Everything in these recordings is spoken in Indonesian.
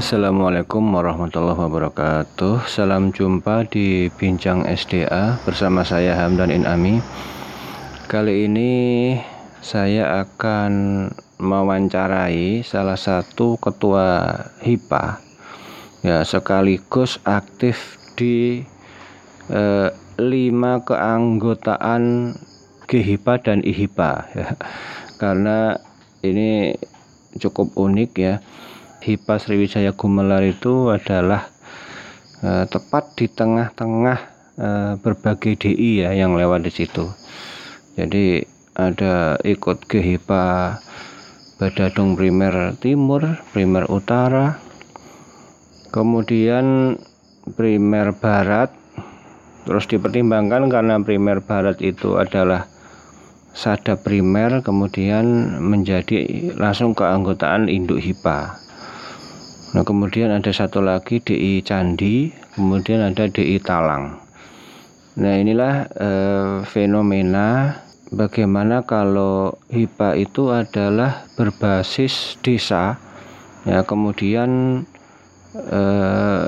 Assalamualaikum warahmatullahi wabarakatuh. Salam jumpa di Bincang SDA bersama saya Hamdan Inami. Kali ini saya akan mewawancarai salah satu ketua HIPA ya sekaligus aktif di eh, lima keanggotaan GHIPA dan IHIPA ya. karena ini cukup unik ya HIPA Sriwijaya Gumelar itu adalah uh, tepat di tengah-tengah uh, berbagai DI ya yang lewat di situ. Jadi ada ikut ke HIPA Badadung Primer Timur, Primer Utara, kemudian Primer Barat, terus dipertimbangkan karena Primer Barat itu adalah sada primer kemudian menjadi langsung keanggotaan induk HIPA Nah kemudian ada satu lagi DI Candi, kemudian ada DI Talang. Nah inilah eh, fenomena bagaimana kalau HIPA itu adalah berbasis desa, ya kemudian eh,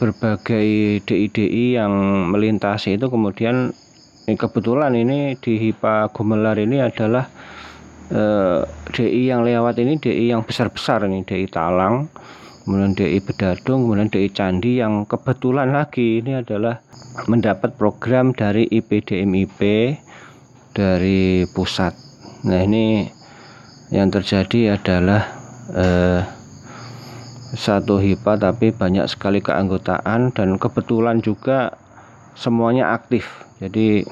berbagai DI-DI yang melintasi itu kemudian ini kebetulan ini di HIPA Gumelar ini adalah eh, DI yang lewat ini DI yang besar-besar ini DI Talang kemudian DI Bedadung, kemudian DI Candi yang kebetulan lagi ini adalah mendapat program dari IPDMIP dari pusat. Nah ini yang terjadi adalah eh, satu HIPA tapi banyak sekali keanggotaan dan kebetulan juga semuanya aktif. Jadi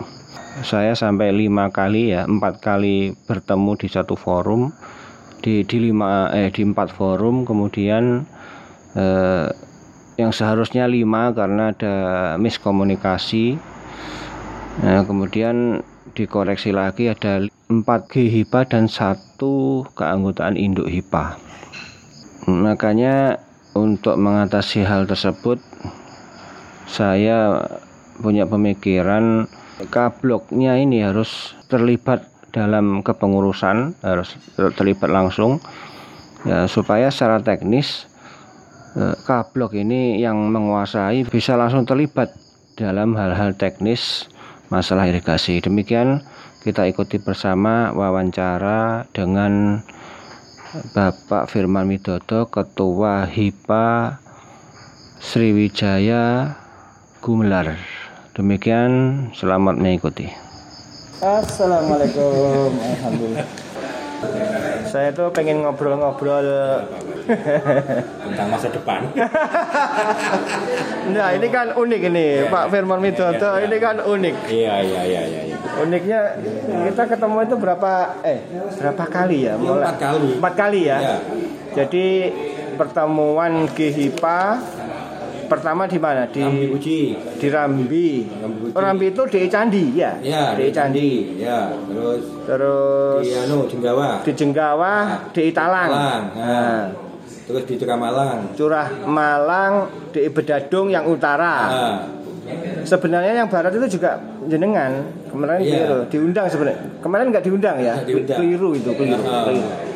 saya sampai lima kali ya empat kali bertemu di satu forum di di lima eh di empat forum kemudian eh, yang seharusnya lima karena ada miskomunikasi. Nah, kemudian dikoreksi lagi ada 4 G HIPA dan satu keanggotaan induk HIPA makanya untuk mengatasi hal tersebut saya punya pemikiran kabloknya ini harus terlibat dalam kepengurusan harus terlibat langsung ya supaya secara teknis kablok ini yang menguasai bisa langsung terlibat dalam hal-hal teknis masalah irigasi. Demikian kita ikuti bersama wawancara dengan Bapak Firman Widodo, Ketua HIPA Sriwijaya Gumelar. Demikian, selamat mengikuti. Assalamualaikum. Alhamdulillah. Saya tuh pengen ngobrol-ngobrol tentang masa depan. nah ini kan unik ini ya, Pak Firman Widodo ya, ini kan unik. Iya iya iya iya. Ya. Uniknya kita ketemu itu berapa eh berapa kali ya? Mulai, empat kali. Empat kali ya. ya. Jadi pertemuan GHIPA pertama di mana? Di Rambi Uji. Di Rambi. Rambi, Uji. Rambi itu di Candi ya? Ya. Di Candi. Ya. Terus. Terus. Di Anu Jenggawa. Di Jenggawa, nah. di Italang. Italang. Nah. nah. Terus di Curah Malang. Curah Malang di Bedadung yang utara. Nah. Sebenarnya yang barat itu juga jenengan kemarin iya. diundang sebenarnya. Kemarin nggak diundang ya? Diundang. Keliru itu keliru. Uh, keliru.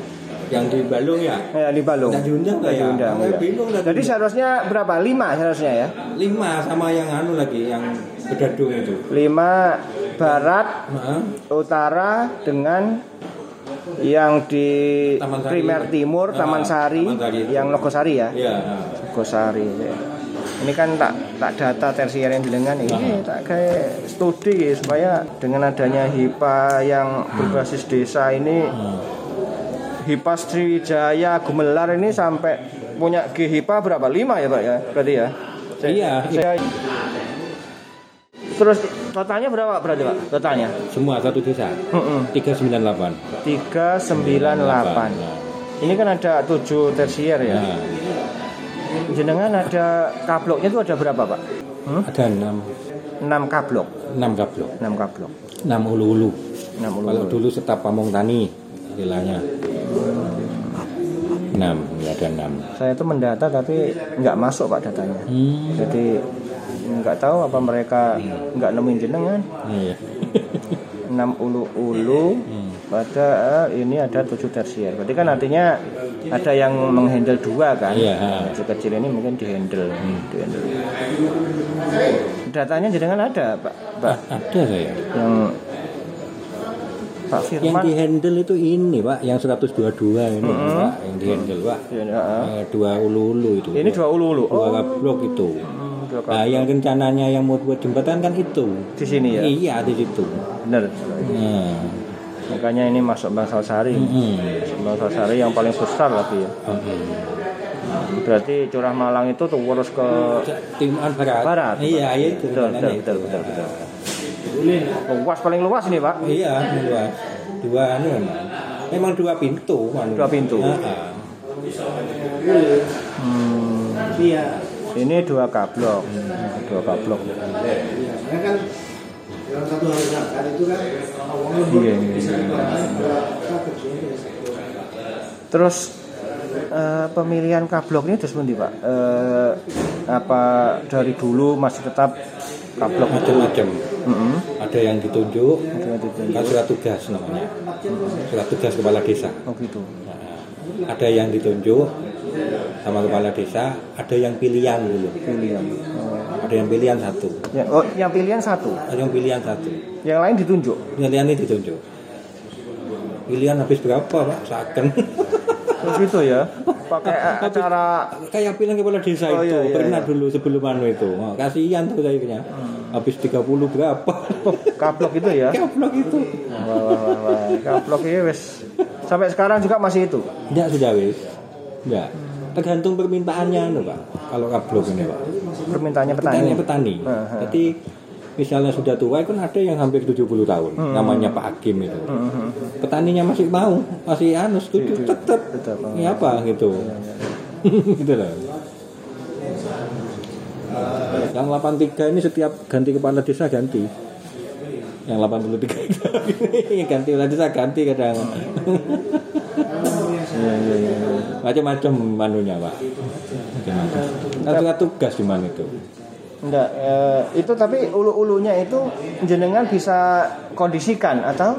Yang di Balung ya? Ya di Balung. Nggak diundang nggak ya? Diundang. Ya. Bingung Jadi seharusnya berapa? Lima seharusnya ya? Lima sama yang anu lagi yang Bedadung itu. Lima barat, utara dengan yang di Primer Timur nah, Taman Sari, Taman Sari yang Logosari ya. Iya. Logosari. Ya. Ini kan tak tak data tersier yang dengan ini nah. tak kayak studi supaya dengan adanya HIPA yang berbasis desa ini hmm. HIPA Sriwijaya Gumelar ini sampai punya GHIPA berapa? Lima ya Pak ya? Berarti ya? Saya, iya. Saya, Terus totalnya berapa berarti Pak? Totalnya? Semua satu desa. Tiga sembilan delapan. Tiga sembilan delapan. Ini kan ada tujuh tersier ya. Nah. Jenengan ada kabloknya itu ada berapa Pak? Hmm? Ada enam. Enam kablok. Enam kablok. Enam kablok. Enam ulu-ulu. Enam ulu-ulu. Kalau dulu setap pamong tani istilahnya. Enam, ya ada enam. Saya itu mendata tapi nggak masuk Pak datanya. Hmm. Jadi nggak tahu apa mereka nggak nemuin jenengan iya. enam ulu ulu hmm. pada ini ada tujuh tersier berarti kan artinya ada yang menghandle dua kan Iya. Yang kecil ini mungkin dihandle dihandle datanya jenengan ada pak pak Ada saya. yang Pak Yang Firman di handle itu ini pak, yang 122 ini pak, yang di handle pak. Ya, dua ulu-ulu itu. ini dua ulu ulu dua oh kablok itu. hmm, dua Nah, yang rencananya yang mau buat jembatan kan itu. di sini ya Iya di situ. benar Nah, makanya ini masuk Bangsal Sari mm, Masuk Bangsal Sari yang paling besar lagi ya mm. berarti curah Malang itu tuh urus ke Timuran barat. Barat. Iya, iya itu. betul rencananya betul itu. betul betul. luas paling luas ini pak Iya, luas. Dua anu memang. Memang dua pintu. Anu. Dua pintu. Ah. Hmm, Iya. ini dua kablok dua kablok Iya, iya, iya. Terus eh, pemilihan kablok ini terus pundi, Pak? Eh, apa dari dulu masih tetap kablok itu? Macam-macam. Yang ditunjuk, Ada yang ditunjuk. kan surat tugas namanya. Surat tugas kepala desa. Oh gitu. Nah, ada yang ditunjuk sama kepala desa, ada yang pilihan dulu. Pilihan. Oh. Ada yang pilihan satu, Ya, oh, yang pilihan satu, ada yang pilihan satu. yang lain ditunjuk. Pilihan ini ditunjuk. Pilihan habis berapa pak? Saken. Oh, gitu ya. Pakai a- acara Kayak pilihan kepala desa Oh, itu iya, iya, pernah iya. dulu sebelum anu itu. Oh, kasihan tuh kayaknya. Habis 30 berapa? kablok itu ya. Kaplok itu. Wah, wah, wah, wah. Kablok ini wes sampai sekarang juga masih itu. Enggak sudah wis. Enggak. Tergantung permintaannya anu Pak. Kalau kablok ini Pak. Permintaannya petani. Petani petani. Aha. Jadi misalnya sudah tua kan ada yang hampir 70 tahun namanya Pak Hakim itu. Mhm. Petaninya masih mau, masih anu setuju tetap. Tetap, oh. Ya apa gitu. gitu loh. Yang 83 ini setiap ganti kepala desa ganti. Yang 83 ganti kepala desa ganti kadang. Iya, iya, iya. Macam-macam manunya, Pak. Macam-macam. Surat tugas di mana itu? Enggak, eh, itu tapi ulu-ulunya itu jenengan bisa kondisikan atau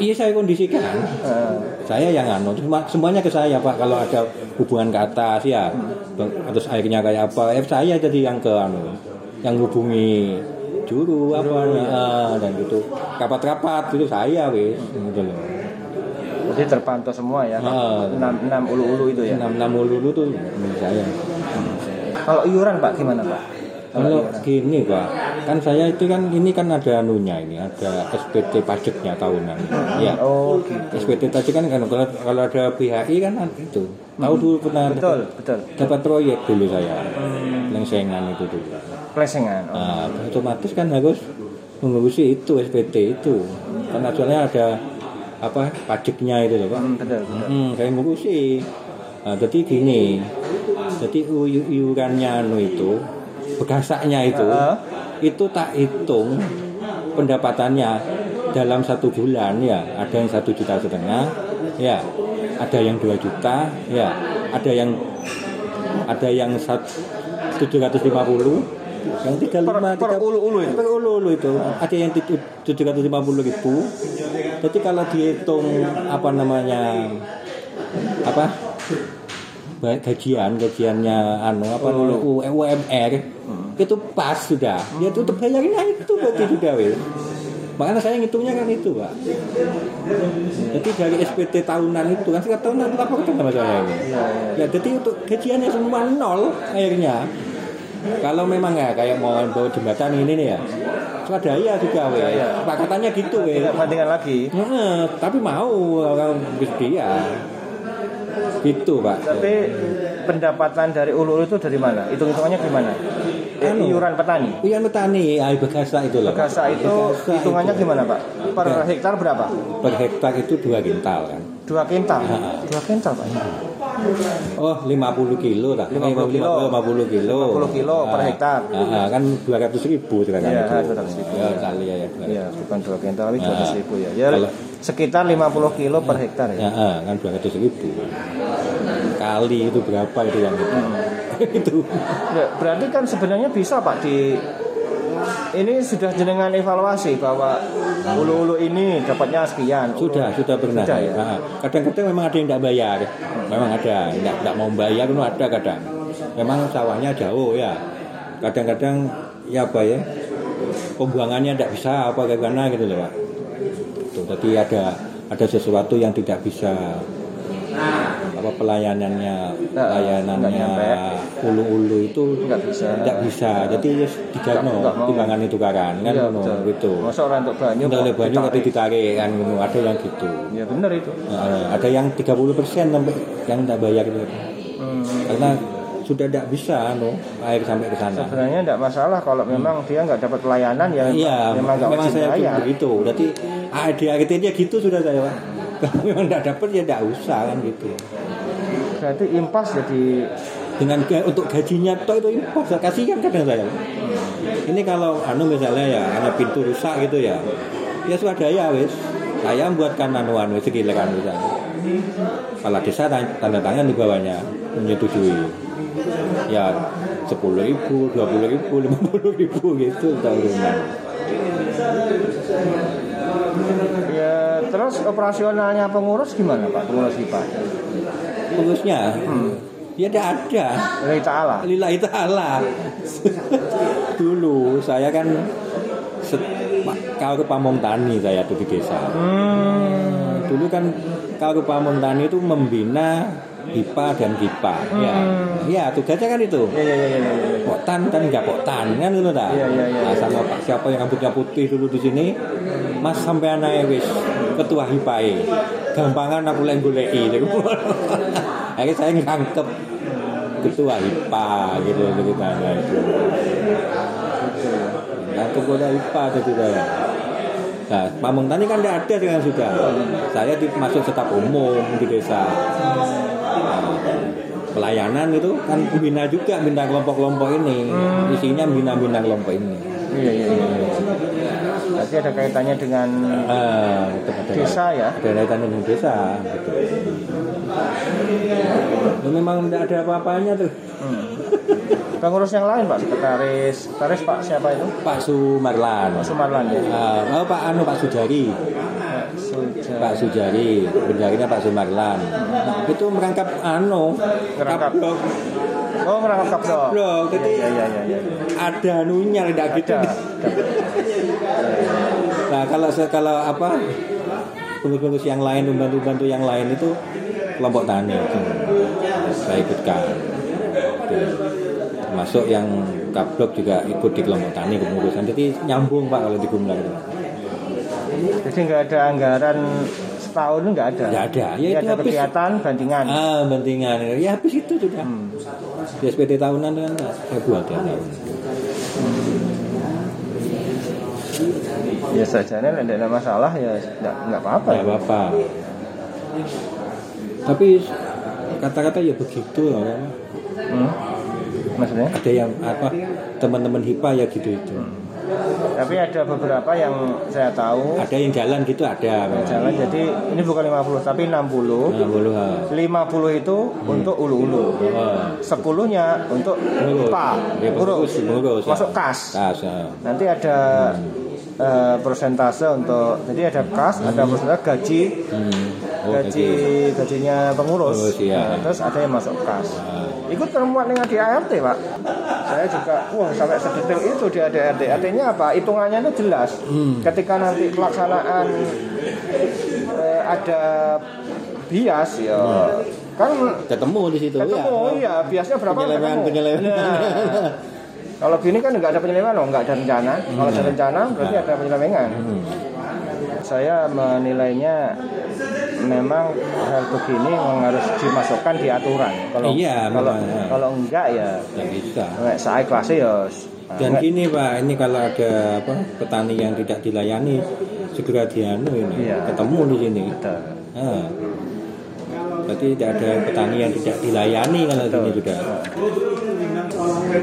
Iya saya kondisikan. eh, Saya yang anu, Cuma- semuanya ke saya Pak. Kalau ada hubungan ke atas ya, terus airnya kayak apa, ya saya jadi yang ke anu, yang hubungi juru apa ah, dan gitu. Rapat-rapat itu saya wis, gitu loh. jadi terpantau semua ya. Ah. Enam, enam ulu-ulu itu ya. Enam enam dulu tuh saya. Kalau iuran Pak gimana Pak? Kalau gini Pak, kan saya itu kan ini kan ada anunya ini, ada SPT pajaknya tahunan. Ya. Oh, gitu. SPT tadi kan kan kalau, kalau ada PHI kan itu. Tahu dulu pernah Betul, betul. dapat proyek dulu saya. Lengsengan itu dulu. Plesengan. Oh. Nah, otomatis kan harus mengurusi itu SPT itu. Karena soalnya ada apa pajaknya itu loh Pak. Hmm, betul, betul. Hmm, saya ngurusi. Nah, jadi gini, jadi iu- iurannya anu itu, begasaknya itu, Heeh. itu tak hitung pendapatannya dalam satu bulan ya, ada yang satu juta setengah, ya, ada yang dua juta, ya, ada yang ada yang tujuh ratus lima puluh, yang tiga lima Per- per ulu-ulu itu? per ulu-ulu itu, ada yang tujuh ratus lima puluh ribu, jadi kalau dihitung apa namanya apa gajian gajiannya anu apa U- UMR itu pas sudah. Ya itu bayarin aja itu berarti sudah wes makanya saya ngitungnya kan itu pak. Jadi dari SPT tahunan itu kan setiap tahunan laporkan sama saya. Ini ya jadi untuk gajiannya semua nol akhirnya. Kalau memang ya kayak mau bawa jembatan ini nih ya. Swadaya juga wes pak katanya gitu Tidak bandingan lagi. Heeh, tapi mau orang bis dia. Gitu, Pak. Tapi pendapatan dari ulu-ulu itu dari mana? Hitung-hitungannya gimana? Eh, Anu. iuran petani. Iya petani, air begasa itu loh. Gasa itu Begasa hitungannya itu. gimana Pak? Per Ya. hektar berapa? Per hektar itu dua kintal kan. Dua kintal. Dua kintal Pak. Oh, 50 kilo lah. 50 kilo. 50 kilo. 50 kilo per Ah, hektar. ah, ah, kan 200 ribu sekarang Iya, itu. 200 ribu. Ya, kali ya. ya. Iya, bukan dua kintal tapi Nah. dua ratus ribu ya. Ya Kalau- sekitar 50 kilo per hektar Ya, ya. ah, kan 200 ribu. Kali itu berapa itu yang itu? Hmm. itu. Ya, berarti kan sebenarnya bisa Pak di ini sudah jenengan evaluasi bahwa ulu-ulu ini dapatnya sekian. Ulu- Sudah, sudah pernah. Sudah ya? Nah, Kadang-kadang memang ada yang tidak bayar. Memang ada, tidak tidak mau bayar itu ada kadang. Memang sawahnya jauh ya. Kadang-kadang ya apa ya? Pembuangannya tidak bisa apa bagaimana gitu loh, Pak. Tuh, jadi ada ada sesuatu yang tidak bisa apa pelayanannya Nggak- pelayanannya nggak ulu-ulu itu Nggak bisa. tidak bisa jadi ya Nggak mau. timbangan itu kan kan ngono, betul. gitu Masa orang untuk banyu oleh banyu nanti ditarik? ditarik kan ngono. ada yang gitu Ya benar itu. Nah, ada yang 30 persen sampai yang tidak bayar itu Hmm. karena sudah tidak bisa no, air sampai ke sana Sebenarnya tidak masalah kalau memang dia nggak dapat pelayanan ya iya memang nggak memang wajib saya begitu ada kriteria gitu sudah saya Pak. Kalau memang tidak dapat ya tidak usah kan gitu Berarti impas jadi dengan ga- untuk gajinya toh itu impor kasihan kadang saya. Ini kalau anu misalnya ya hanya pintu rusak gitu ya. Ya swadaya wis. Saya buatkan anuan wis sekilekan misalnya. Kepala desa tan- tanda tangan di bawahnya menyetujui. Ya sepuluh ribu dua puluh ribu lima puluh ribu gitu tahunan ya terus operasionalnya pengurus gimana Pak pengurus IPA? pengurusnya ya tidak ada Dari Ta'ala. Lillahi ta'ala Dulu saya kan kalau ke Pamong Tani saya tuh di desa Hmm. Dulu kan kalau ke Pamong Tani itu membina HIPA dan GIPA ya. ya tugasnya kan itu Ya ya ya ya. ya, ya. Poktan dan nggak poktan kan itu tak Iya, iya, iya, nah, sama Pak siapa yang rambutnya putih dulu di sini Mas sampai anak wis ketua HIPA -e. gampangan aku lagi goleki akhirnya saya ngangkep ketua HIPA gitu ceritanya itu ngangkep ketua HIPA jadi saya Nah, Pamong Tani kan tidak ada dengan sudah. Saya masuk staf umum di desa. Pelayanan itu kan bina juga bina kelompok-kelompok ini. Isinya bina-bina kelompok ini. Iya iya iya. iya. Berarti ada kaitannya dengan itu ada desa ya. ada kaitan dengan desa gitu. Ya, memang tidak ada apa-apanya tuh. Hmm. Pengurus yang lain Pak, sekretaris, sekretaris Pak siapa itu? Pak Sumarlan. Pak Sumarlan ya. Ah, oh, Pak Anu Pak Sujari. Pak Sujari, bendarinya Pak Sumarlan. Itu merangkap anu, Merangkap. kablok. Oh merangkap. Kablok. Jadi Iya iya iya. iya. ada anunya tidak gitu. Nah, kalau kalau apa? Pengurus-pengurus yang lain, membantu-bantu yang lain itu kelompok tani itu saya ikutkan. Termasuk yang kablok juga ikut di kelompok tani kepengurusan. Jadi nyambung Pak kalau di Gumlang itu. Jadi nggak ada anggaran setahun nggak ada. Nggak ada. Ya, itu ada habis. kegiatan bandingan. Ah, pentingan. Ya habis itu sudah. Di SPD tahunan kan saya buat ya. Ya saja nih tidak ada masalah ya nggak nggak apa-apa. Nggak apa-apa. Tapi kata-kata ya begitu ya. Hmm? Maksudnya? Ada yang apa teman-teman HIPA ya gitu itu. Tapi ada beberapa yang saya tahu Ada yang jalan gitu ada. memang. jalan jadi ini bukan 50 tapi 60. Nah, boleh, ah. 50 itu untuk ulu-ulu. Oh. 10-nya untuk. IPA, Ya, urus, masuk kas. Ah. Nanti ada eh, persentase untuk jadi ada kas, ada persentase gaji, Hmm. Oh, gaji jadi. gajinya pengurus. Pengurus, iya. Nah, terus ada yang masuk kas. Ah. Ikut pertemuan dengan di ART, Pak. Saya juga, wah sampai sedetail itu di ART. Artinya apa? Hitungannya itu jelas. Hmm. Ketika nanti pelaksanaan eh, ada bias ya kan Ketemu di situ ketemu ya. iya biasanya berapa Penyelewengan, ketemu. penyelewengan. Nah, kalau gini kan nggak ada penyelewengan loh, nggak ada rencana. Kalau ada rencana berarti ada penyelewengan. Hmm. Saya menilainya memang hal begini memang harus dimasukkan di aturan. Kalau Iya, kalau ya. kalau enggak ya Ya bisa. saya kelasnya ya Dan gini Pak, ini kalau ada apa petani yang tidak dilayani segera dianu ini Iya. ketemu di sini. Betul. Ah. Berarti tidak ada petani yang tidak dilayani kalau sini sudah.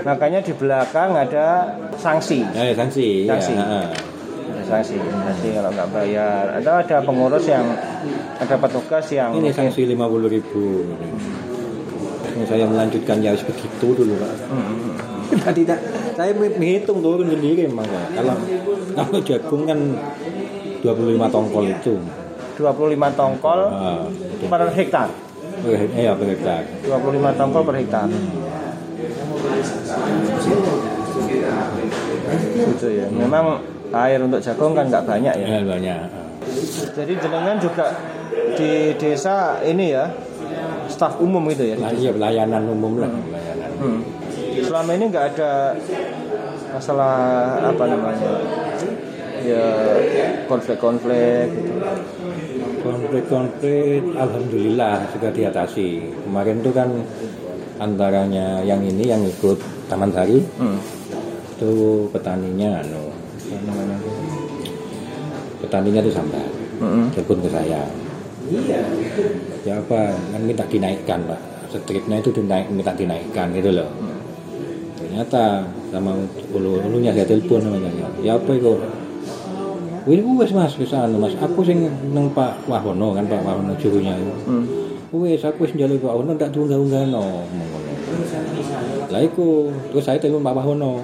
Makanya di belakang ada sanksi. Eh, sanksi. Sanksi. Ya, sanksi. Sanksi kalau nggak bayar. Atau ada pengurus yang ada petugas yang Ini sanksi 50 ribu. Ini saya melanjutkan ya harus begitu dulu Pak. Hmm. Nah, tidak saya menghitung turun sendiri memang Pak. kalau kalau jagung kan 25 tongkol itu 25 tongkol ah, per hektar. eh, per hektar 25 tongkol per hektar. Gitu ya. Memang air untuk jagung kan nggak banyak ya. ya banyak Jadi jenengan juga di desa ini ya staf umum gitu ya. Lah, iya pelayanan umum lah pelayanan Hmm. Selama ini nggak ada masalah apa namanya ya konflik-konflik gitu. konflik-konflik alhamdulillah sudah diatasi kemarin itu kan antaranya yang ini yang ikut Taman Sari Hmm. itu petaninya anu namanya petaninya itu sampai. Mm-mm. telepon ke saya. Ya apa? Kan minta dinaikkan pak. Stripnya itu dinaik, minta dinaikkan gitu loh. Ternyata sama ulu ulunya saya telepon namanya. Ya apa itu? Ini wes mas wes anu mas. Aku sing neng Pak Wahono kan Pak Wahono jurunya. Itu Hmm. wes aku wis njaluk Pak Wahono ndak diunggah-unggah no. Ngono lah iku terus saya telepon Pak Wahono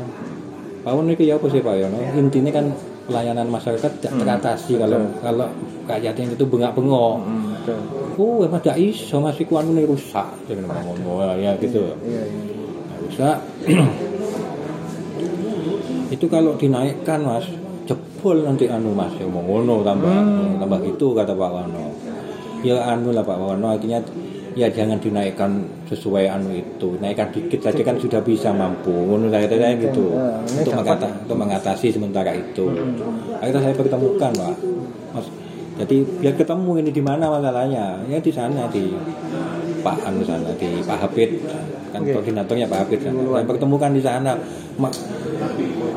Pak Wahono itu ya apa sih Pak Yono intinya kan pelayanan masyarakat tidak teratasi kalau kalau kayak yang itu bengak-bengok Hmm. Oh, emang tidak iso masih kuan ini rusak. Jangan ngomong ya gitu. Iya, iya. Nah, rusak. itu kalau dinaikkan mas, jebol nanti anu mas, ya mau ngono tambah tambah gitu kata Pak Wano. Ya anu lah Pak Wano akhirnya ya jangan dinaikkan sesuai anu itu. Naikkan dikit saja kan sudah bisa mampu. Ngono saya saya gitu. Ya, ini untuk mengata, untuk mengatasi sementara itu. Akhirnya saya pertemukan pak. Mas jadi biar ketemu ini di mana masalahnya? Ya di sana di Pak Anu sana di Pak Hafid kan Oke. koordinatornya Pak Hafid sana. saya pertemukan di sana. Ma,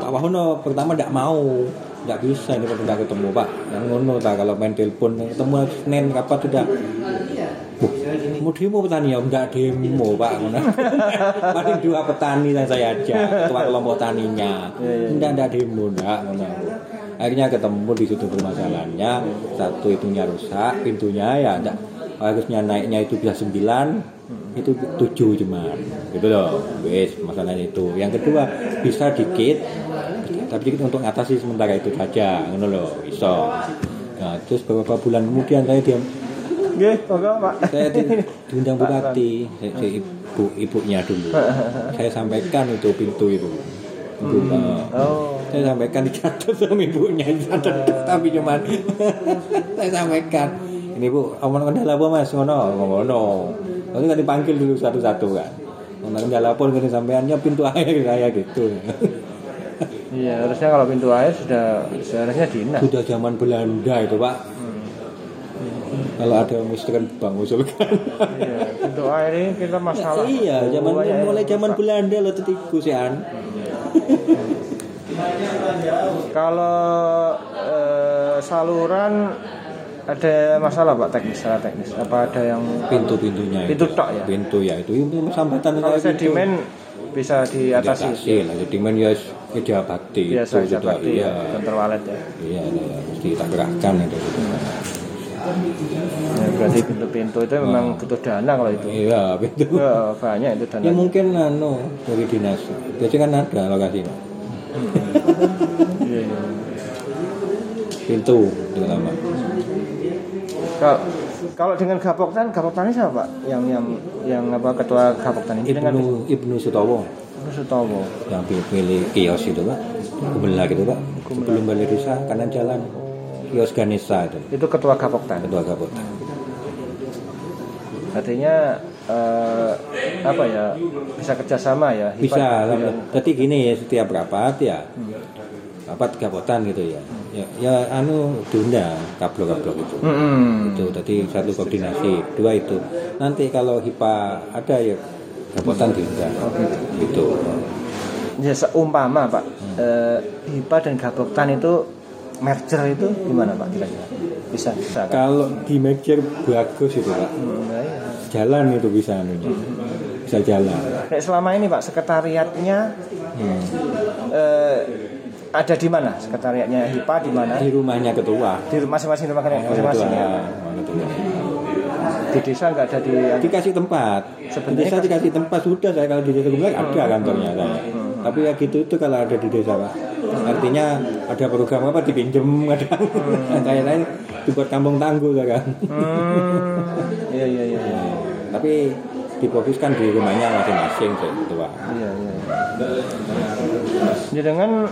Pak Wahono pertama tidak mau. Tidak bisa ini tidak ketemu Pak. Yang ngono tak kalau main telepon ketemu Senin kapan sudah mau demo petani ya enggak demo Pak paling dua petani yang saya ajak ketua kelompok taninya. Enggak enggak demo enggak akhirnya ketemu di situ permasalahannya. Satu itunya rusak pintunya ya enggak. Harusnya naiknya itu bisa sembilan itu tujuh cuman gitu loh. Wes masalahnya itu. Yang kedua bisa dikit tapi dikit untuk ngatasi sementara itu saja ngono loh iso nah terus beberapa bulan kemudian saya diam Nggih, monggo Pak. saya di, diundang Bupati ibu ibunya dulu. Saya sampaikan itu pintu itu. Ibu, eh, Oh. saya sampaikan dicatat sama ibunya dicatat tapi cuman. Saya sampaikan ini bu omong kendala apa mas? Ngono ngono. Lalu kan dipanggil dulu satu-satu kan omong kendala apa gini sampeannya pintu air saya gitu. Iya, harusnya kalau pintu air sudah seharusnya dinas. sudah zaman Belanda itu pak kalau ada misalkan bang usulkan Iya, pintu air ini kita masalah. iya zaman yang mulai zaman. Belanda lo tetiku sih an Kalau eh, saluran ada masalah Pak teknis secara teknis. Apa ada yang pintu-pintunya itu. Pintu tok ya? pintu ya itu itu sambatan kalau gitu. sedimen bisa diatasi? diatasi lah sedimen ya ya diabati Biasa itu sudah Pak, iya counter wallet ya. iya iya, mesti tak gerakkan itu Ya, berarti pintu-pintu itu memang butuh dana kalau itu. iya pintu. Ya, banyak itu dana. ya mungkin anu dari dinas. Jadi kan ada lokasi. Iya, iya. pintu terutama Kalau kalau dengan Gapoktan, Gapoktan siapa Pak? Yang yang yang apa ketua Gapoktan ini dengan Ibnu Ibnu Sutowo. Ibnu Sutomo. yang pilih kios itu pak. Gumelar itu pak. Sebelum balik desa kanan jalan kios Ganesa itu. Itu ketua Gapoktan. ketua kapota Artinya eh, apa ya bisa kerjasama ya? Hipat bisa dengan- jadi gini ya setiap rapat ya rapat kapotan gitu ya. Ya, ya anu diundang kablok-kablok itu. Mm-mm. itu tadi satu koordinasi dua itu. Nanti kalau HIPA ada ya kapotan diundang gitu. Ya seumpama Pak, eh, HIPA dan Gapoktan itu merger itu gimana Pak kira-kira? Bisa bisa kan? kalau di merger bagus itu pak Hmm, nah iya. jalan itu bisa anunya bisa jalan Kayak selama ini Pak sekretariatnya Hmm. eh, ada di mana? Sekretariatnya HIPA di mana? di rumahnya ketua Di masing-masing rumah Rumah masing-masing ketua, ya. ketua. Di desa nggak ada di dikasih tempat Sebenarnya desa kan- dikasih tempat sudah saya kalau di desa Gumulak ada kantornya saya Tapi ya gitu itu kalau ada di desa pak. Artinya ada program apa dipinjem kadang. Kayak lain dibuat kampung tangguh kan. Hmm. Iya iya iya. iya. Tapi difokuskan di rumahnya masing-masing kayak gitu pak. Iya iya. Ya dengan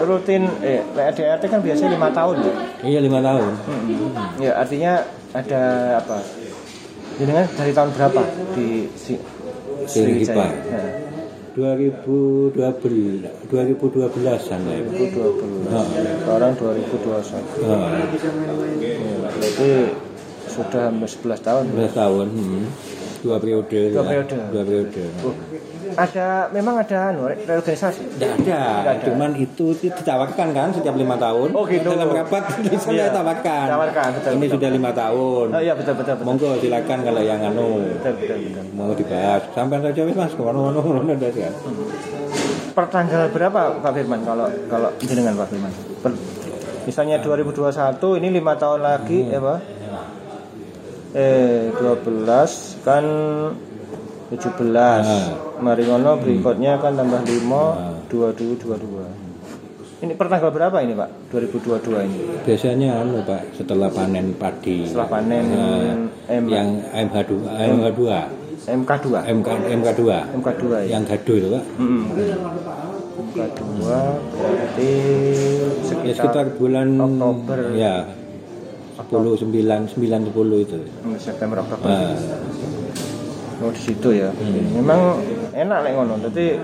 rutin eh ADRT kan biasanya lima tahun ya. Iya lima tahun. Ya artinya ada apa? Jenengan dari tahun berapa di si, Sriwijaya. Ya, 2012 2012an lah ya. 2020. Nah. Sekarang 2021. Nah, Ya, berarti sudah hampir 11 tahun. 11 tahun. hmm. Dua periode. Dua lah. periode. Dua periode. Oh, ada memang ada anu, re- reorganisasi. Tidak ada. Nggak ada. cuman itu ditawarkan kan setiap lima tahun. Oh, gitu. Dalam rapat di sana Iya. ditawarkan. Tawarkan, betul, Ini betul. sudah lima tahun. Oh iya betul betul betul. Monggo silakan kalau yang anu Betul betul betul. mau dibahas. Sampai saja wis mas, kono kono kono udah kan. Per tanggal berapa Pak Firman kalau kalau jenengan Pak Firman? Per, misalnya 2021 ini lima tahun lagi ya Pak? Eh 12 kan 17. Mari ngono berikutnya kan tambah 5 22 22. Ini per tanggal berapa ini Pak? 2022 ini. Biasanya anu pak setelah panen padi. Setelah panen Nah, M, yang MH2, MH2, MK2. MK MK2, MK2 ya. yang gaduh itu pak. Mm. MK2 berarti Ya sekitar, sekitar bulan Oktober. Ya. 10 9 9 10 itu. Hmm, September Oktober. Nah, Oh di situ ya. Memang enak nek ngono. Jadi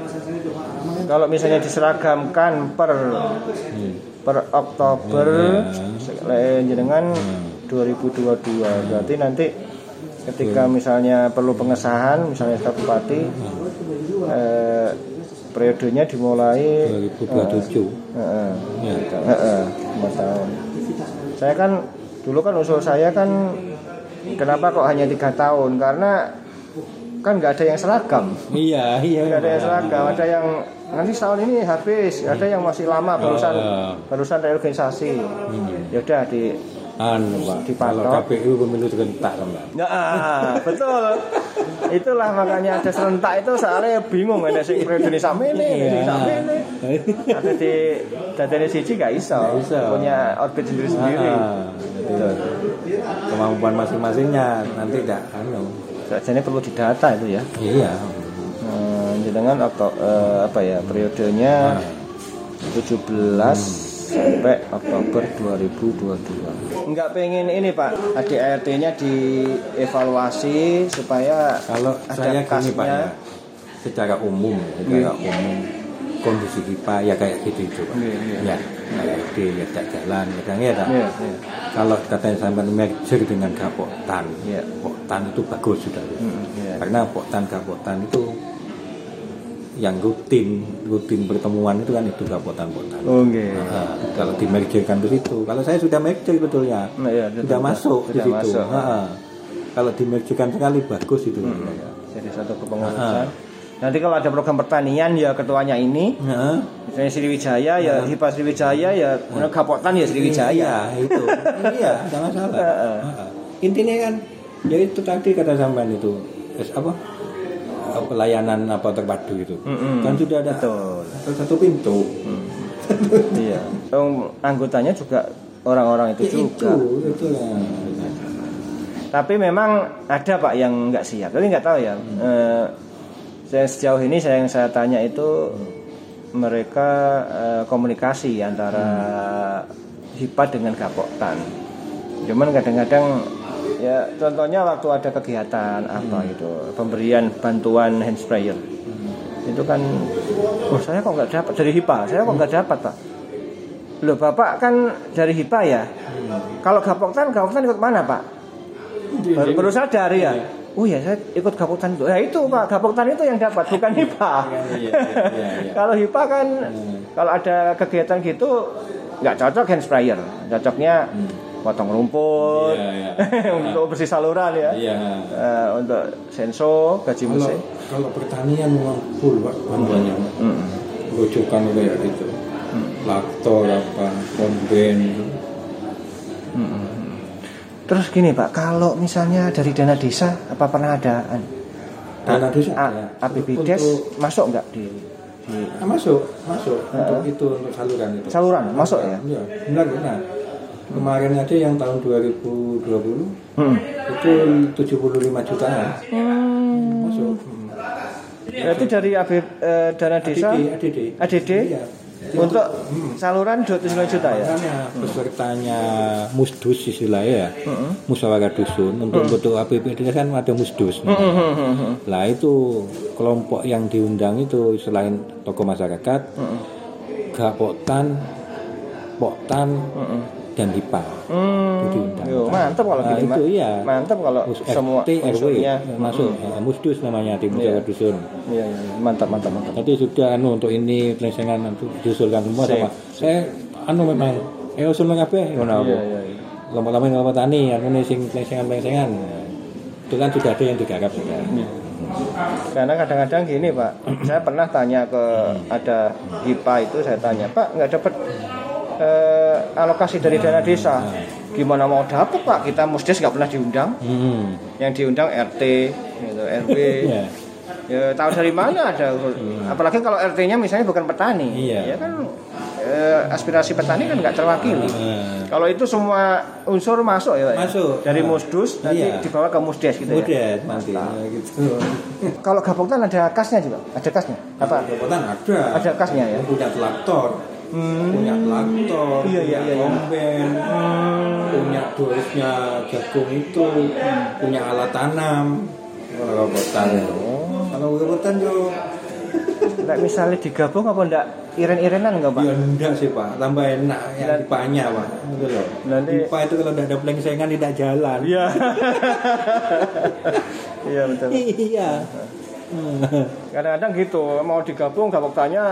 kalau misalnya diseragamkan per per Oktober lek jenengan 2022 berarti nanti ketika misalnya perlu pengesahan misalnya Pak Bupati eh, periodenya dimulai 2027. Heeh. Ya. Heeh, lima tahun. Saya kan dulu kan usul saya kan kenapa kok hanya tiga tahun? Karena kan nggak ada yang seragam, Iya, iya. nggak ada yang seragam. Ada yang nanti setahun ini habis, ada yang masih lama barusan Ah. barusan reorganisasi. Ya udah di Anu, Pak. Dipatok. Kalau KPU pemilu serentak kan, Pak. Nah, betul. Itulah makanya ada serentak itu soalnya bingung ada sing periode ini sampe ini, Iya. sing sampe ini. Ada di dadane siji gak iso. Punya orbit sendiri-sendiri. Ah, kemampuan masing-masingnya nanti tidak anu. Jadi perlu didata itu ya. Iya. Hmm, dengan okto, eh, apa ya periodenya 17 sampai Oktober 2022. Enggak pengen ini Pak, ADRT-nya dievaluasi supaya Kalau ada saya gini Pak kasnya. ya, secara umum, secara umum kondisi kita ya kayak gitu itu Pak. Iya, iya. Ya, kayak di ya tak jalan, kadang ya tak. Iya, iya. Kalau katanya sampai merger dengan Gapoktan, Iya. Poktan itu bagus sudah. Mm. Karena Poktan Gapoktan itu yang rutin rutin pertemuan itu kan itu Gapoktan Poktan. Oh. Nah, kalau dimergerkan ke situ, kalau saya sudah merger betulnya, Nah, sudah masuk di situ. masuk. Kalau dimergerkan sekali bagus itu. Jadi satu kepengurusan. Nanti kalau ada program pertanian ya ketuanya ini, Nah, misalnya Sriwijaya ya Hipa Sriwijaya ya kemudian Kapotan ya Sriwijaya. Iya, itu. iya. Heeh. Ha-ha. Intinya kan ya itu tadi kata sampean itu es apa pelayanan apa terpadu itu Mm-mm. kan sudah ada Betul. satu pintu Iya. Anggotanya juga orang-orang itu Ya, juga. itu lah Tapi memang ada Pak yang nggak siap. Tapi nggak tahu ya. Eh, saya sejauh ini saya yang saya tanya itu mereka eh, komunikasi antara HIPA dengan Gapoktan. Cuman kadang-kadang ya contohnya waktu ada kegiatan apa itu pemberian bantuan hand sprayer. Itu kan oh saya kok nggak dapat dari HIPA? Saya kok nggak dapat pak? Loh bapak kan dari HIPA ya? Kalau Gapoktan Gapoktan ikut mana pak? Baru, baru sadar ya oh ya saya ikut Gapoktan itu ya itu pak. Gapoktan itu yang dapat bukan HIPA. iya, iya, iya. kalau HIPA kan kalau ada kegiatan gitu nggak cocok hand sprayer. Cocoknya potong rumput Iya, iya. untuk bersih saluran ya. Iya. Eh, untuk senso gaji kalau mesin kalau pertanian memang full pak bantuannya. Mm. rujukan kayak gitu. Laktor apa komben terus gini pak kalau misalnya dari dana desa apa pernah ada an- dana desa A- ada. APBDes Untuk- masuk nggak di di- ah, masuk masuk untuk itu untuk saluran itu Saluran masuk ya? Iya, benar benar. Kemarin aja yang tahun 2020 Hmm. itu 75 jutaan. Masuk. Hmm. Berarti dari AB, eh, dana desa ADD, ADD. ADD Iya. Untuk saluran 29 juta ya? Pesertanya musdus istilahnya ya, musyawarah dusun. Untuk bentuk APBD kan ada musdus. Lah itu kelompok yang diundang itu selain tokoh masyarakat, Gapoktan, Poktan, dan HIPA. Hmm. Itu diundang. Yo, mantap kalau Nah, Mak. itu iya. Mantap kalau Mus- semua RT, RW masuk ya, musdus namanya di musyawarah dusun. Iya, iya, iya. mantap, mantap, mantap. Tadi sudah anu untuk ini pelengsengan nanti diusulkan semua Sip, sama. Saya anu memang eh usul kabeh ngono apa. Iya, iya, iya. Kelompok lain kelompok tani anu sing pelengsengan-pelengsengan. Itu kan sudah ada yang digarap sudah. Karena kadang-kadang gini Pak, saya pernah tanya ke ada HIPA itu saya tanya Pak nggak dapat eh, alokasi dari dana desa, gimana mau dapat Pak? Kita musdes nggak pernah diundang, Hmm. yang diundang RT, gitu, RW. Iya. Ya tahu dari mana ada, apalagi kalau RT-nya misalnya bukan petani, Iya. ya kan eh, aspirasi petani kan nggak terwakili. Nah, Kalau itu semua unsur masuk ya Pak? ya? Masuk. Dari Nah. musdus nanti Iya. dibawa ke musdes gitu ya. Mudah nanti ya, gitu. Kalau gaboktan ada kasnya juga, ada kasnya. Apa? Kelompok ada. Ada kasnya ya. Punya traktor. Hmm. Punya traktor, Iya, iya, punya iya, iya. komben, punya dorisnya jagung itu, punya alat tanam. Kalau kelompok Oh. Kalau kelompok yo Nggak misalnya digabung apa enggak iren-irenan enggak Pak? Ya enggak sih Pak, tambah enak yang Dan- dipanya Pak. Gitu loh. Nanti- Pipa itu kalau tidak ada pelengsengan tidak jalan. Iya. Iya betul. Iya. Kadang-kadang gitu mau digabung gaboktannya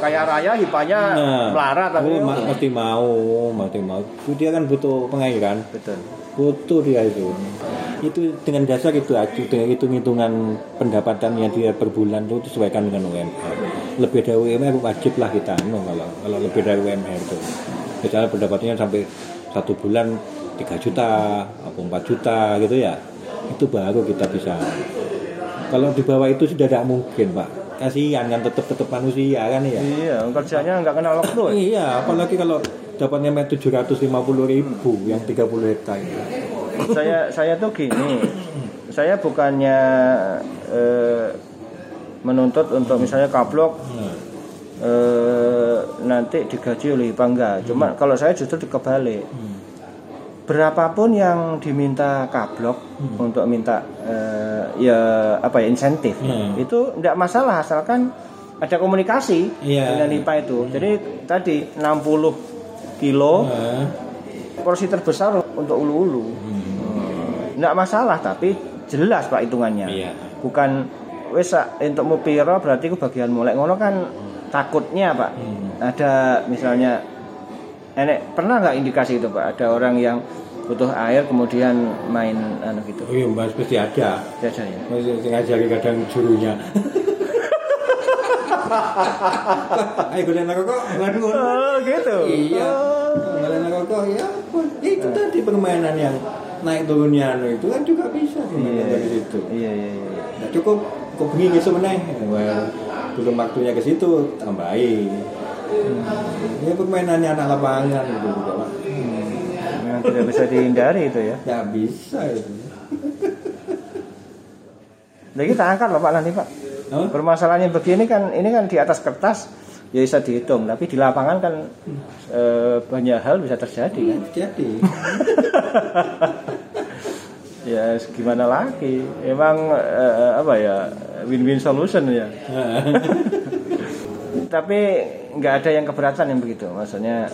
kaya raya hipanya melarat tapi oh, ma- mesti mau, mesti mau. Itu Dia kan butuh pengairan, betul. butuh dia itu. Itu dengan dasar itu aja, dengan hitung-hitungan pendapatan yang dia per bulan itu disesuaikan dengan UMR. Lebih dari UMR wajib lah kita anu kalau kalau lebih dari UMR itu. Misalnya pendapatannya sampai satu bulan 3 juta atau 4 juta gitu ya. Itu baru kita bisa kalau di bawah itu sudah tidak mungkin pak kasihan kan tetap tetap manusia kan ya Iya, kerjanya nggak kenal waktu. ya. iya apalagi kalau dapatnya tujuh ratus lima puluh ribu yang 30 hektar saya saya tuh gini, saya bukannya eh, menuntut untuk misalnya kablok eh, nanti digaji oleh IPA enggak. Cuma kalau saya justru kebalik. Berapapun yang diminta kablok untuk minta eh, ya apa ya insentif Hmm. itu enggak masalah asalkan ada komunikasi Iya. dengan IPA itu. Jadi tadi 60 kilo Nah, porsi terbesar untuk ulu-ulu. Enggak masalah tapi jelas Pak hitungannya. Iya. Bukan sak, untuk mau piro berarti ku bagian mulai ngono kan takutnya Pak. Ada misalnya enek pernah nggak indikasi itu Pak? Ada orang yang butuh air kemudian main anu gitu. oh iya mas pasti ada Jajan ya. masih ngajari kadang jurunya ayo gue nanya kok waduh Oh, gitu. iya gue nanya kok ya ampun. Ya, itu tadi permainan yang naik turunnya anu itu kan juga bisa Iya, sebenarnya dari situ iya, iya, iya. Nah, cukup kok gitu meneh. Well, belum waktunya ke situ tambahin. Ini permainannya anak lapangan gitu juga, Pak. Memang tidak bisa dihindari itu ya. Ya bisa itu. Nah, kita angkat loh Pak nanti Pak. Hah? Permasalahannya begini kan, ini kan di atas kertas ya bisa dihitung, tapi di lapangan kan eh, banyak hal bisa terjadi kan. Jadi, Ya gimana lagi? Emang eh, apa ya win-win solution ya. Tapi nggak ada yang keberatan yang begitu. Maksudnya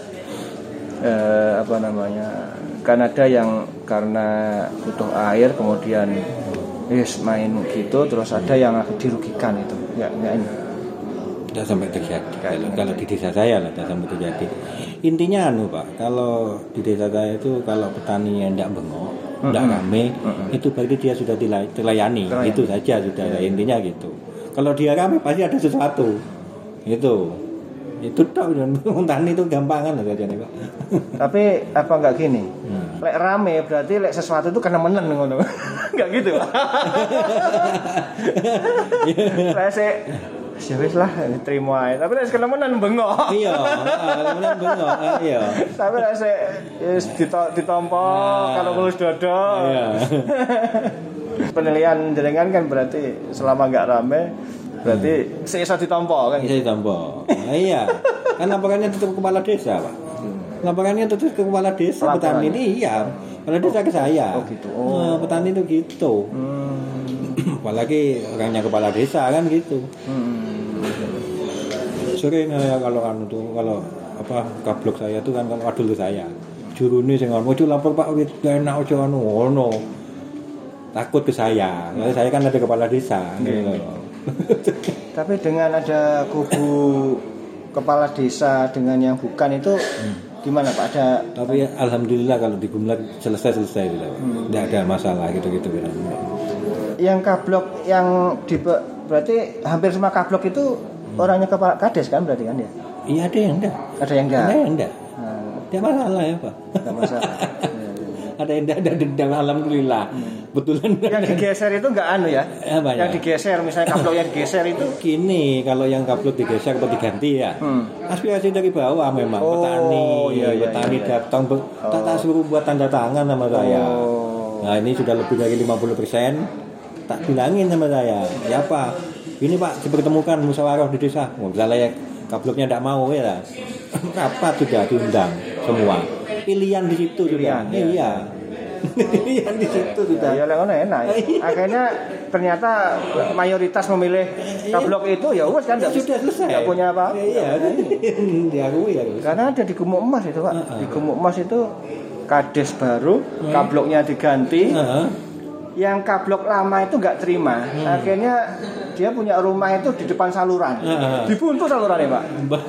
eh, apa namanya? Kan ada yang karena butuh air kemudian yes, main gitu, terus ada yang dirugikan itu. Ya, ya ini. tidak sampai terjadi. Kalau, kalau di desa saya lah tidak sampai terjadi. Intinya anu Pak, kalau di desa saya itu kalau petani yang tidak bengok, tidak rame, itu berarti dia sudah dilay- terlayani. Terlayani. Itu saja sudah intinya gitu. Kalau dia rame pasti ada sesuatu. Itu. Itu tok tani itu gampangan saja nih Pak. Tapi apa nggak gini? Hmm. Lek rame berarti lek sesuatu itu karena menang ngono. Enggak gitu. Lek se ya wis lah terima ae. Tapi nek kenemenan bengok. iya kemudian bengok ah, iya Tapi nek sik wis dito- ditompo kalau ngelus dodo. iya Penilaian jenengan kan berarti selama nggak rame berarti seisa ditompo kan. bisa ditampa. Ah, iya. Kan laporannya tetap kepala desa pak. Laporannya tetap ke kepala desa petani ini iya. Kepala desa ke saya. Oh, gitu. Oh. Nah, petani itu gitu. Hmm. apalagi orangnya kepala desa kan gitu. Hmm. sering ya kalau anu tuh kalau apa kablok saya tuh kan kalau adul saya. Jurune sing ngono ojo lapor Pak wit enak ojo anu. Ngono takut ke saya. Lalu saya kan ada kepala desa gitu. Tapi dengan ada kubu kepala desa dengan yang bukan itu gimana Pak? Ada tapi alhamdulillah kalau di Gumlag selesai selesai gitu tidak ada masalah gitu gitu yang kablok yang di berarti hampir semua kablok itu orangnya kepala kades kan berarti kan ya? iya ada yang enggak Ada yang enggak? ada yang enggak Nah, tidak masalah ya pak enggak masalah. Ya, ya. ada yang enggak ada dendam alhamdulillah betulan yang digeser itu enggak anu ya? Apa ya? Yang digeser misalnya kablok yang digeser itu Gini, kalau yang kablok digeser atau diganti ya, Hmm. aspirasi dari bawah memang Oh, petani, iya, iya, petani iya, iya. datang, ber, tak tak suruh buat tanda tangan sama saya. Oh. Nah ini sudah lebih dari 50 persen, tak bilangin sama saya, ya apa? Ini pak dipertemukan musyawarah di desa, oh, misalnya ya kabloknya tidak mau ya, rapat sudah diundang semua, pilihan di situ Pilihan, sudah, iya. iya, pilihan di situ sudah. Ya, lah, enak. ya. Akhirnya ternyata mayoritas memilih kablok itu ya wes kan enggak sudah selesai. enggak punya apa. Iya, diakui ya. Karena ada di Gumuk Emas itu, Pak. Di Gumuk Emas itu kades baru, kabloknya diganti. Yang kablok lama itu nggak terima. Akhirnya dia punya rumah itu di depan saluran. Heeh. Dibuntu salurannya, Pak. Mbak.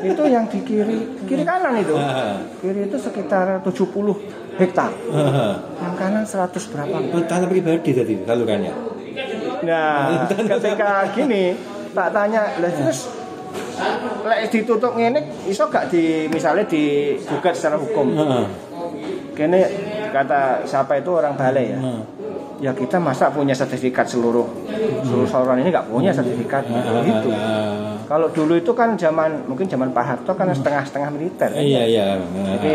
Itu yang di kiri, kiri kanan itu. Heeh. Kiri itu sekitar 70 hektar. Heeh. Yang kanan 100 berapa? Oh, tanah pribadi tadi salurannya. Nah, ketika gini tak tanya, lah terus lek ditutup ngene iso gak di misalnya digugat secara hukum. Heeh. Kene kata siapa itu orang balai ya. Heeh. Ya kita masa punya sertifikat seluruh seluruh saluran ini nggak punya sertifikat gitu. Heeh. Kalau dulu itu kan zaman mungkin zaman Pak Harto kan setengah-setengah militer. kan. Iya, iya. Jadi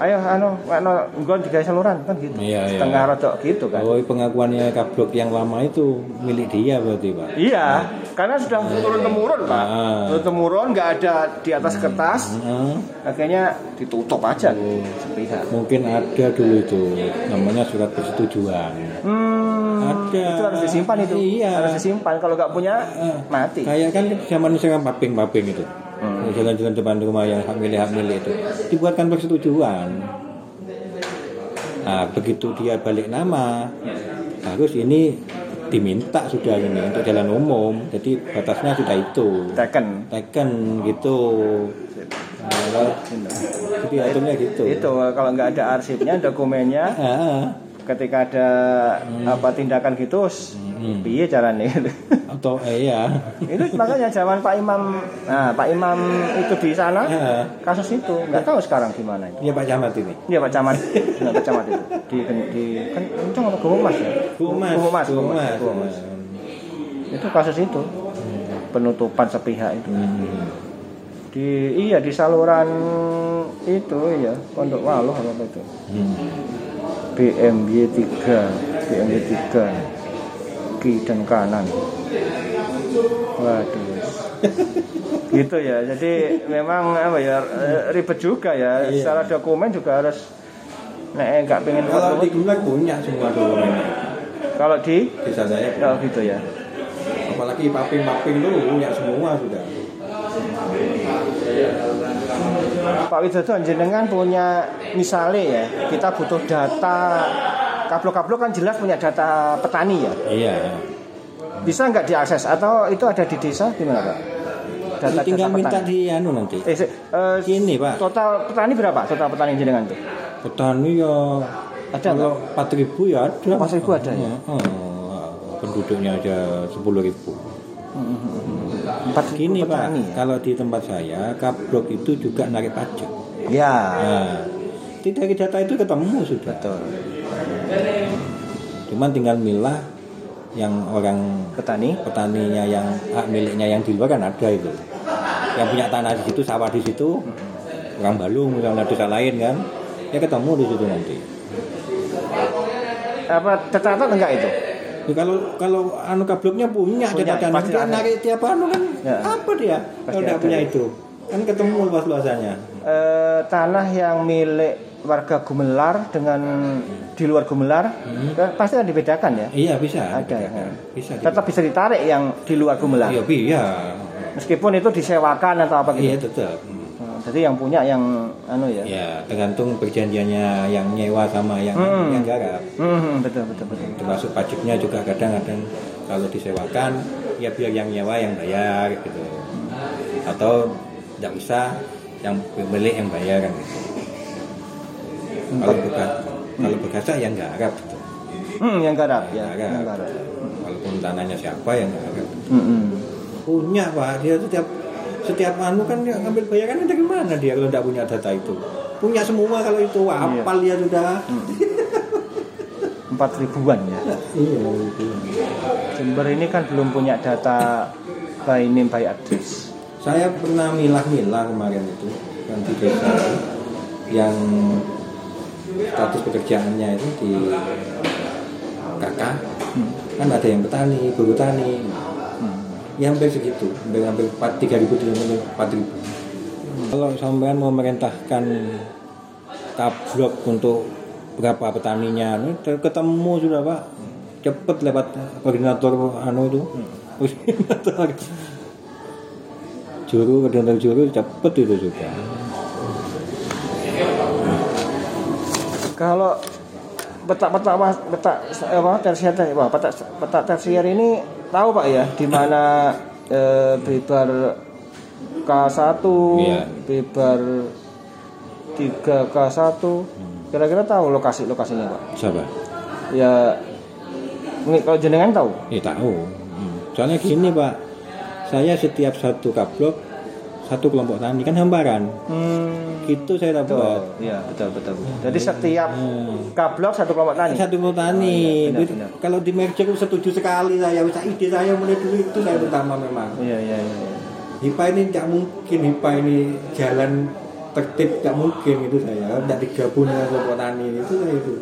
ayo anu anu nggon digawe saluran kan gitu. Iya, iya. Setengah rodok gitu kan. Oh, pengakuannya kablok yang lama itu milik dia berarti, Pak. Iya, karena sudah turun temurun pak, Ah. turun temurun nggak ada di atas kertas, Heeh. akhirnya ditutup aja sepihak. Mungkin ada dulu itu namanya surat persetujuan. Hmm, Ada. itu harus disimpan itu, Iya. harus disimpan. Kalau nggak punya Eh, mati. Kayak kan zaman sekarang paping-paping itu. Jalan-jalan depan rumah yang hak milik hak milik itu dibuatkan persetujuan. Nah, begitu dia balik nama, harus ini diminta sudah ini untuk jalan umum. Jadi batasnya sudah itu. Teken. Teken gitu. Nah, kalau- jadi aturnya gitu. Itu kalau nggak ada arsipnya, dokumennya, ketika ada apa tindakan gitu, Hmm. piye caranya? atau eh, iya. itu makanya zaman Pak Imam, nah Pak Imam itu di sana, Ah, kasus itu nggak tahu sekarang gimana itu. Iya Pak Camat ini. Iya Pak Camat, Iya, Pak Camat itu di di kan Kencang apa Gumas ya? Gumas, Gumas, Gumas. Gumas, Gumas. Itu kasus itu penutupan sepihak itu. Hmm. Di iya di saluran itu ya Pondok Waluh apa itu? Hmm. BMY 3, BMY 3 kiri dan kanan. Waduh. gitu ya. Jadi memang apa ya ribet juga ya. Iya. Secara dokumen juga harus nek nggak pengen Kalau di Gulag punya semua dokumennya. kalau di Desa saya oh gitu ya. apalagi paping-paping lu punya semua sudah. Pak Widodo jenengan punya misalnya ya kita butuh data. Kablok-kablok kan jelas punya data petani ya. Iya. bisa nggak diakses atau itu ada di desa? Gimana pak? Data Tinggal data minta di anu nanti. eh, se- eh, Gini Pak, total petani berapa? Total petani jenengan tuh? Petani ya Ada kalau 4000 ya ada. 4.000 ada ya? Oh, penduduknya aja 10000 empat Gini Pak, petani ya? Kalau di tempat saya kablok itu juga narik pajak. ya. Nah, data itu ketemu sudah. betul. Cuman tinggal milah yang orang petani? petaninya yang hak miliknya yang di luar kan ada itu. Yang punya tanah di situ sawah di situ. Orang Balung misalnya desa lain kan. Ya ketemu di situ nanti. Apa tercatat enggak itu Ya, kalau kalau anu kabloknya punya, Punya, catatan. pasti dia ada. narik tiap anu kan Ya. apa dia? Pasti kalau tidak ada. punya itu. Kan ketemu luas luasannya Eh, tanah yang milik warga Gumelar dengan di luar Gumelar kan pasti kan dibedakan ya? Iya bisa ada dibedakan. ya. bisa tetap bisa ditarik yang di luar Gumelar. Iya iya. Meskipun itu disewakan atau apa iya gitu tetap. Hmm, jadi yang punya yang anu ya ya tergantung perjanjiannya yang nyewa sama yang Hmm. yang garap Hmm, betul betul betul termasuk pajaknya juga kadang-kadang kalau disewakan ya biar yang nyewa yang bayar gitu atau tidak usah yang pemilik yang bayar kan gitu. kalau bekas kalau bekasa yang garap gitu. hmm, yang garap ya Garap. yang garap walaupun tanahnya siapa yang garap Hmm, hmm. punya pak dia setiap setiap anu kan dia ngambil bayarannya dari mana dia kalau tidak punya data itu? Punya semua kalau itu Wah, Iya. hafal dia sudah. Empat ribuan ya? Iya. Itu. Jember ini kan belum punya data by name by address. Saya pernah milah-milah kemarin itu yang di desa yang status pekerjaannya itu di kakak. Kan ada yang petani, guru tani, ya hampir segitu, hampir hampir empat tiga ribu empat ribu. Kalau sampean memerintahkan kablok untuk berapa petaninya, ketemu sudah pak, cepet lewat koordinator anu itu, koordinator. Juru koordinator juru cepet itu juga. kalau petak-petak petak apa tersier wah petak petak tersier ini tahu pak ya di mana eh, Bebar K1 Iya. Bebar 3 K1 kira-kira tahu lokasi lokasinya pak Siapa? ya ini kalau jenengan tahu Ya tahu. Hmm. Soalnya gini pak, saya setiap satu kablok satu kelompok tani kan hamparan. hmm, Gitu saya betul dapat. ya betul betul jadi setiap Hmm. kablok satu kelompok tani Satu kelompok tani. Oh, iya, benar, Itu benar. Kalau di merger itu setuju sekali saya. Bisa ide saya mulai dulu itu saya utama memang. iya iya iya iya. HIPA ini tidak mungkin HIPA ini jalan tertib tidak mungkin itu saya tidak digabung dengan kelompok tani itu saya itu.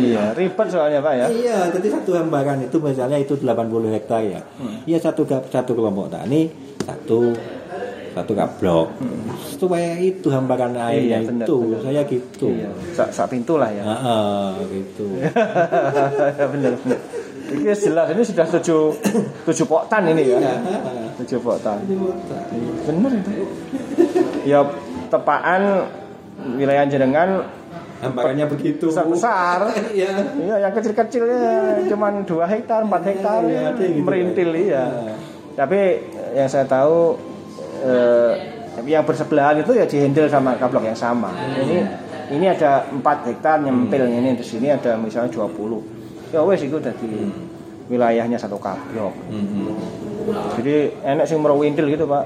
Iya ribet soalnya pak ya Iya, jadi satu hambaran itu misalnya itu 80 hektar ya. Iya satu satu kelompok tani, satu satu kablok. Supaya itu hambaran airnya Iya, benar, itu. benar. Saya gitu. iya sak, sak pintu lah ya Heeh, gitu. bener bener ini jelas ini sudah tujuh tujuh poktan ini ya Iya. tujuh poktan bener itu ya tepaan wilayah jenengan Hambarannya begitu. besar besar Iya. iya yang kecil kecilnya cuman dua hektar empat hektar Iya, ada yang gitu. merintil iya Iya. tapi yang saya tahu eh, yang bersebelahan itu ya dihandle sama kablok yang sama ini ini ada empat hektar nyempil ini di sini ada misalnya 20 ya wes itu udah di wilayahnya satu kablok Mhm. jadi enak sih merowintil gitu pak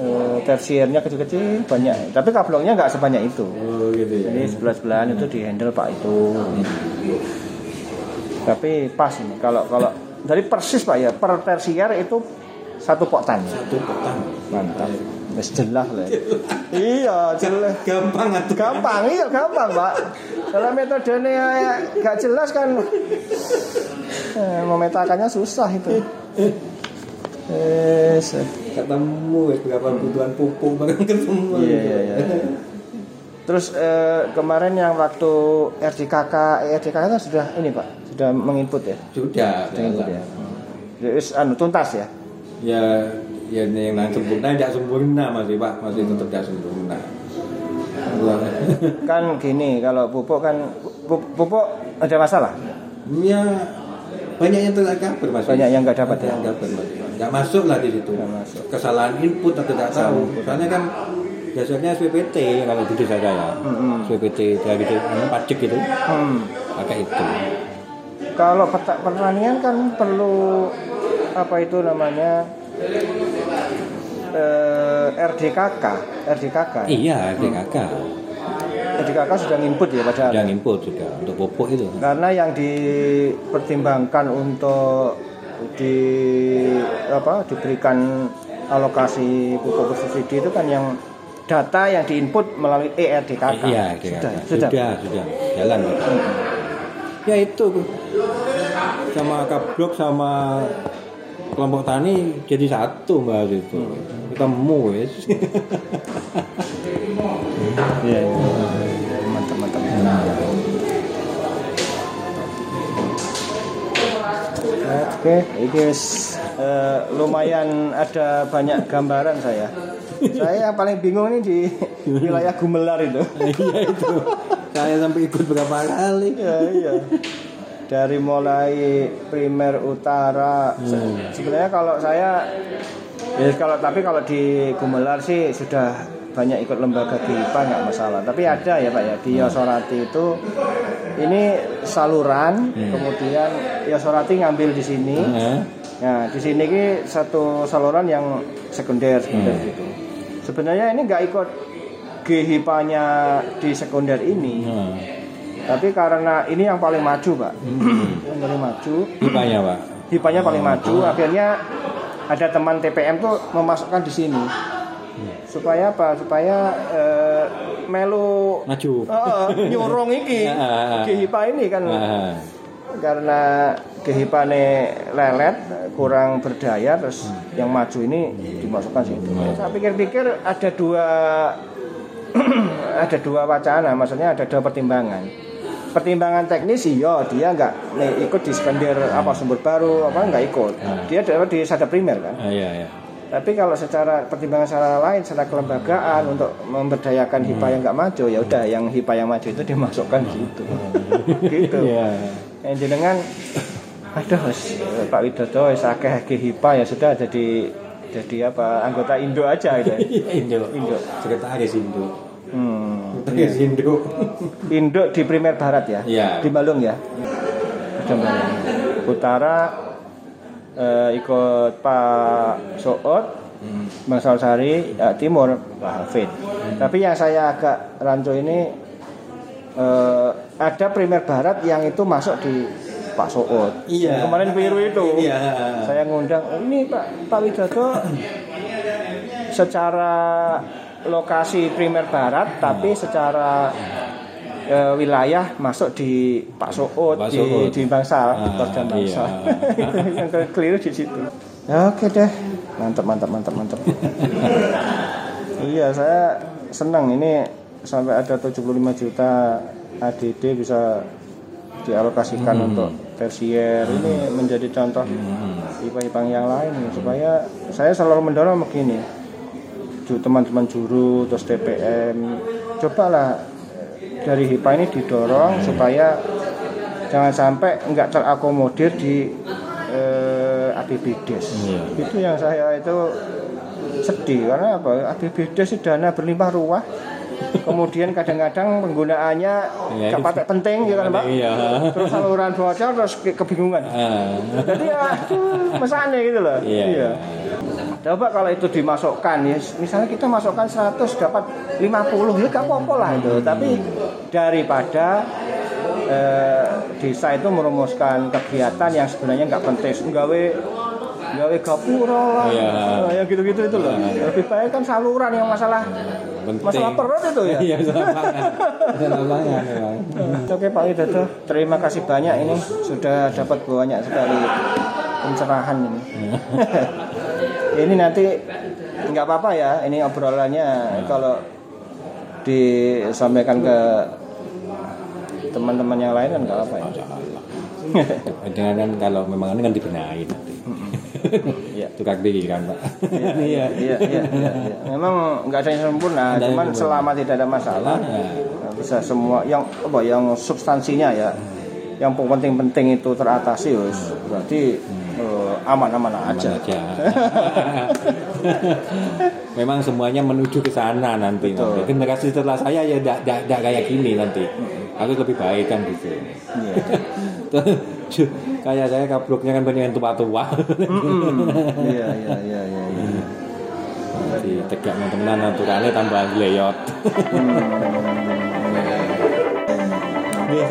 Eh, tersiernya kecil-kecil banyak tapi kabloknya nggak sebanyak itu Oh gitu ya. jadi sebelah sebelahan itu dihandle pak itu tapi pas ini kalau kalau dari persis pak ya per tersier itu satu poktan Satu petang. mantap Wes jelas lah ya. iya jelas Gampang atuh. gampang iya gampang pak kalau metodenya nggak jelas kan eh, memetakannya susah itu Yes. Ketemu berapa kebutuhan pupuk bareng ketemu. Iya, iya, iya. Terus eh, kemarin yang waktu RDKK, RDKK kan sudah ini pak, sudah menginput ya, Sudah, sudah input jalan. ya. Anu tuntas ya. ya ya yang nang sempurna tidak sempurna masih pak masih tetap tidak sempurna Kan gini, kalau pupuk kan pu- pupuk ada masalah. ya banyak yang tidak kabar mas Banyak yang nggak dapat ya? Dapat mas nggak masuk lah di situ masuk. kesalahan input atau tidak tahu soalnya kan dasarnya SPPT kalau di desa saya Mm-mm. SPPT dari itu anu, pajak gitu Hmm. pakai itu Kalau peta pertanian kan perlu apa itu namanya eh, RDKK, RDKK. iya DKK DKK sudah nginput ya padahal. Yang input juga untuk pupuk itu. Karena yang dipertimbangkan untuk di apa diberikan alokasi pupuk bersubsidi itu kan yang data yang diinput melalui E ERDKK. Iya, sudah, sudah, sudah. sudah, sudah, jalan. Ya itu sama kablok sama kelompok tani jadi satu mbak itu. Ketemu wes. Iya, iya. Oke, ini guys, eh, lumayan ada banyak gambaran saya. Saya yang paling bingung ini di wilayah Gumelar itu. Iya itu. Saya sampai ikut berapa kali. Iya, iya. Dari mulai primer utara. Se- Sebenarnya kalau saya ya kalau tapi kalau di Gumelar sih sudah banyak ikut lembaga GIPA nggak masalah. Tapi ada ya Pak ya di Yosorati itu ini saluran, kemudian Yosorati ngambil di sini. Hah? Nah, di sini ki satu saluran yang sekunder, sekunder gitu. Sebenarnya ini nggak ikut GHIPA-nya di sekunder ini. Nah, Tapi karena ini yang paling maju, Pak. yang paling maju, Pipanya pak. hipanya paling maju, akhirnya ada teman TPM tuh memasukkan di sini. Supaya apa? Supaya eh, melu Maju. eh, nyurung iki. GHIPA ini kan karena GHIPA-ne lelet, kurang berdaya terus yang maju ini dimasukkan situ. Saya pikir-pikir ada dua ada dua wacana, maksudnya ada dua pertimbangan. Pertimbangan teknis iya dia nggak ikut di skender apa sumber baru apa nggak ikut. Dia dapat di sadar primer kan. iya iya. Tapi kalau secara pertimbangan secara lain, secara kelembagaan untuk memberdayakan HIPA yang nggak maju, ya udah yang HIPA yang maju itu dimasukkan gitu. gitu. Iya. Yang jenengan aduh Pak Widodo wis akeh HIPA ya sudah jadi jadi apa anggota Indo aja gitu. Indo. Indo. Sekretaris Indo. Hmm. Sekretaris Indo. Indo di primer barat ya? Iya. Di Balung ya? Balung. Utara eh, ikut Pak Soot, Bang Salsari, ya, Timur Pak Hafid. Tapi yang saya agak rancu ini eh, ada primer barat yang itu masuk di Pak Soot. Iya. Yang Kemarin biru itu. Iya. Saya ngundang, "Oh, ini Pak Pak Widodo secara lokasi primer barat tapi secara eh, wilayah masuk di Pak Soot Pak di, Soot. di Bangsal, Ah, Kodam Bangsal. iya. yang keliru di situ. Ya, Oke deh, mantap mantap mantap mantap. iya, saya senang ini sampai ada 75 juta ADD bisa dialokasikan Hmm. untuk tersier ini menjadi contoh IPA-IPA yang lain supaya saya selalu mendorong begini teman-teman juru terus TPM cobalah dari HIPA ini didorong supaya jangan sampai nggak terakomodir di eh, APBDes Iya. itu yang saya itu sedih karena apa APBDes itu dana berlimpah ruah kemudian kadang-kadang penggunaannya Iya, nggak pakai penting gitu kan Pak Iya. terus saluran bocor terus ke- kebingungan Ah. jadi ya mesane gitu loh Iya. Coba kalau itu dimasukkan ya misalnya kita masukkan 100 dapat 50 ya gak apa-apa lah itu tapi daripada eh, desa itu merumuskan kegiatan yang sebenarnya nggak penting nggawe nggawe gapura lah Iya. Nah, yang gitu-gitu itu loh lebih baik kan saluran yang masalah Penting. masalah perut itu ya Iya, pangan. Pangan memang. Oke Pak Widodo, terima kasih banyak ini sudah dapat banyak sekali pencerahan ini. Ini nanti nggak apa-apa ya, ini obrolannya kalau disampaikan ke teman-teman yang lain kan nggak apa ya. Kan kalau memang ini kan dibenahi nanti. Iya. Tukar diri kan pak. Iya, iya, iya, iya, iya. Memang nggak ada yang sempurna, ada yang cuman sempurna. selama tidak ada masalah, Ya. bisa semua yang apa yang substansinya ya, yang penting-penting itu teratasi, wis. berarti eh, aman-aman aja. Aman aja. Memang semuanya menuju ke sana nanti. Betul. nanti. Generasi setelah saya ya tidak kayak gini nanti. Harus lebih baik kan gitu. Iya. kayak saya kabloknya kan banyak yang tua-tua. Iya, iya, iya, iya. iya. Jadi tegak teman-teman aturannya tambah leyot.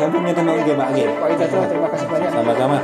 Sampun ngeten mawon nggih Pak nggih. Pak Ida terima kasih banyak Sama-sama.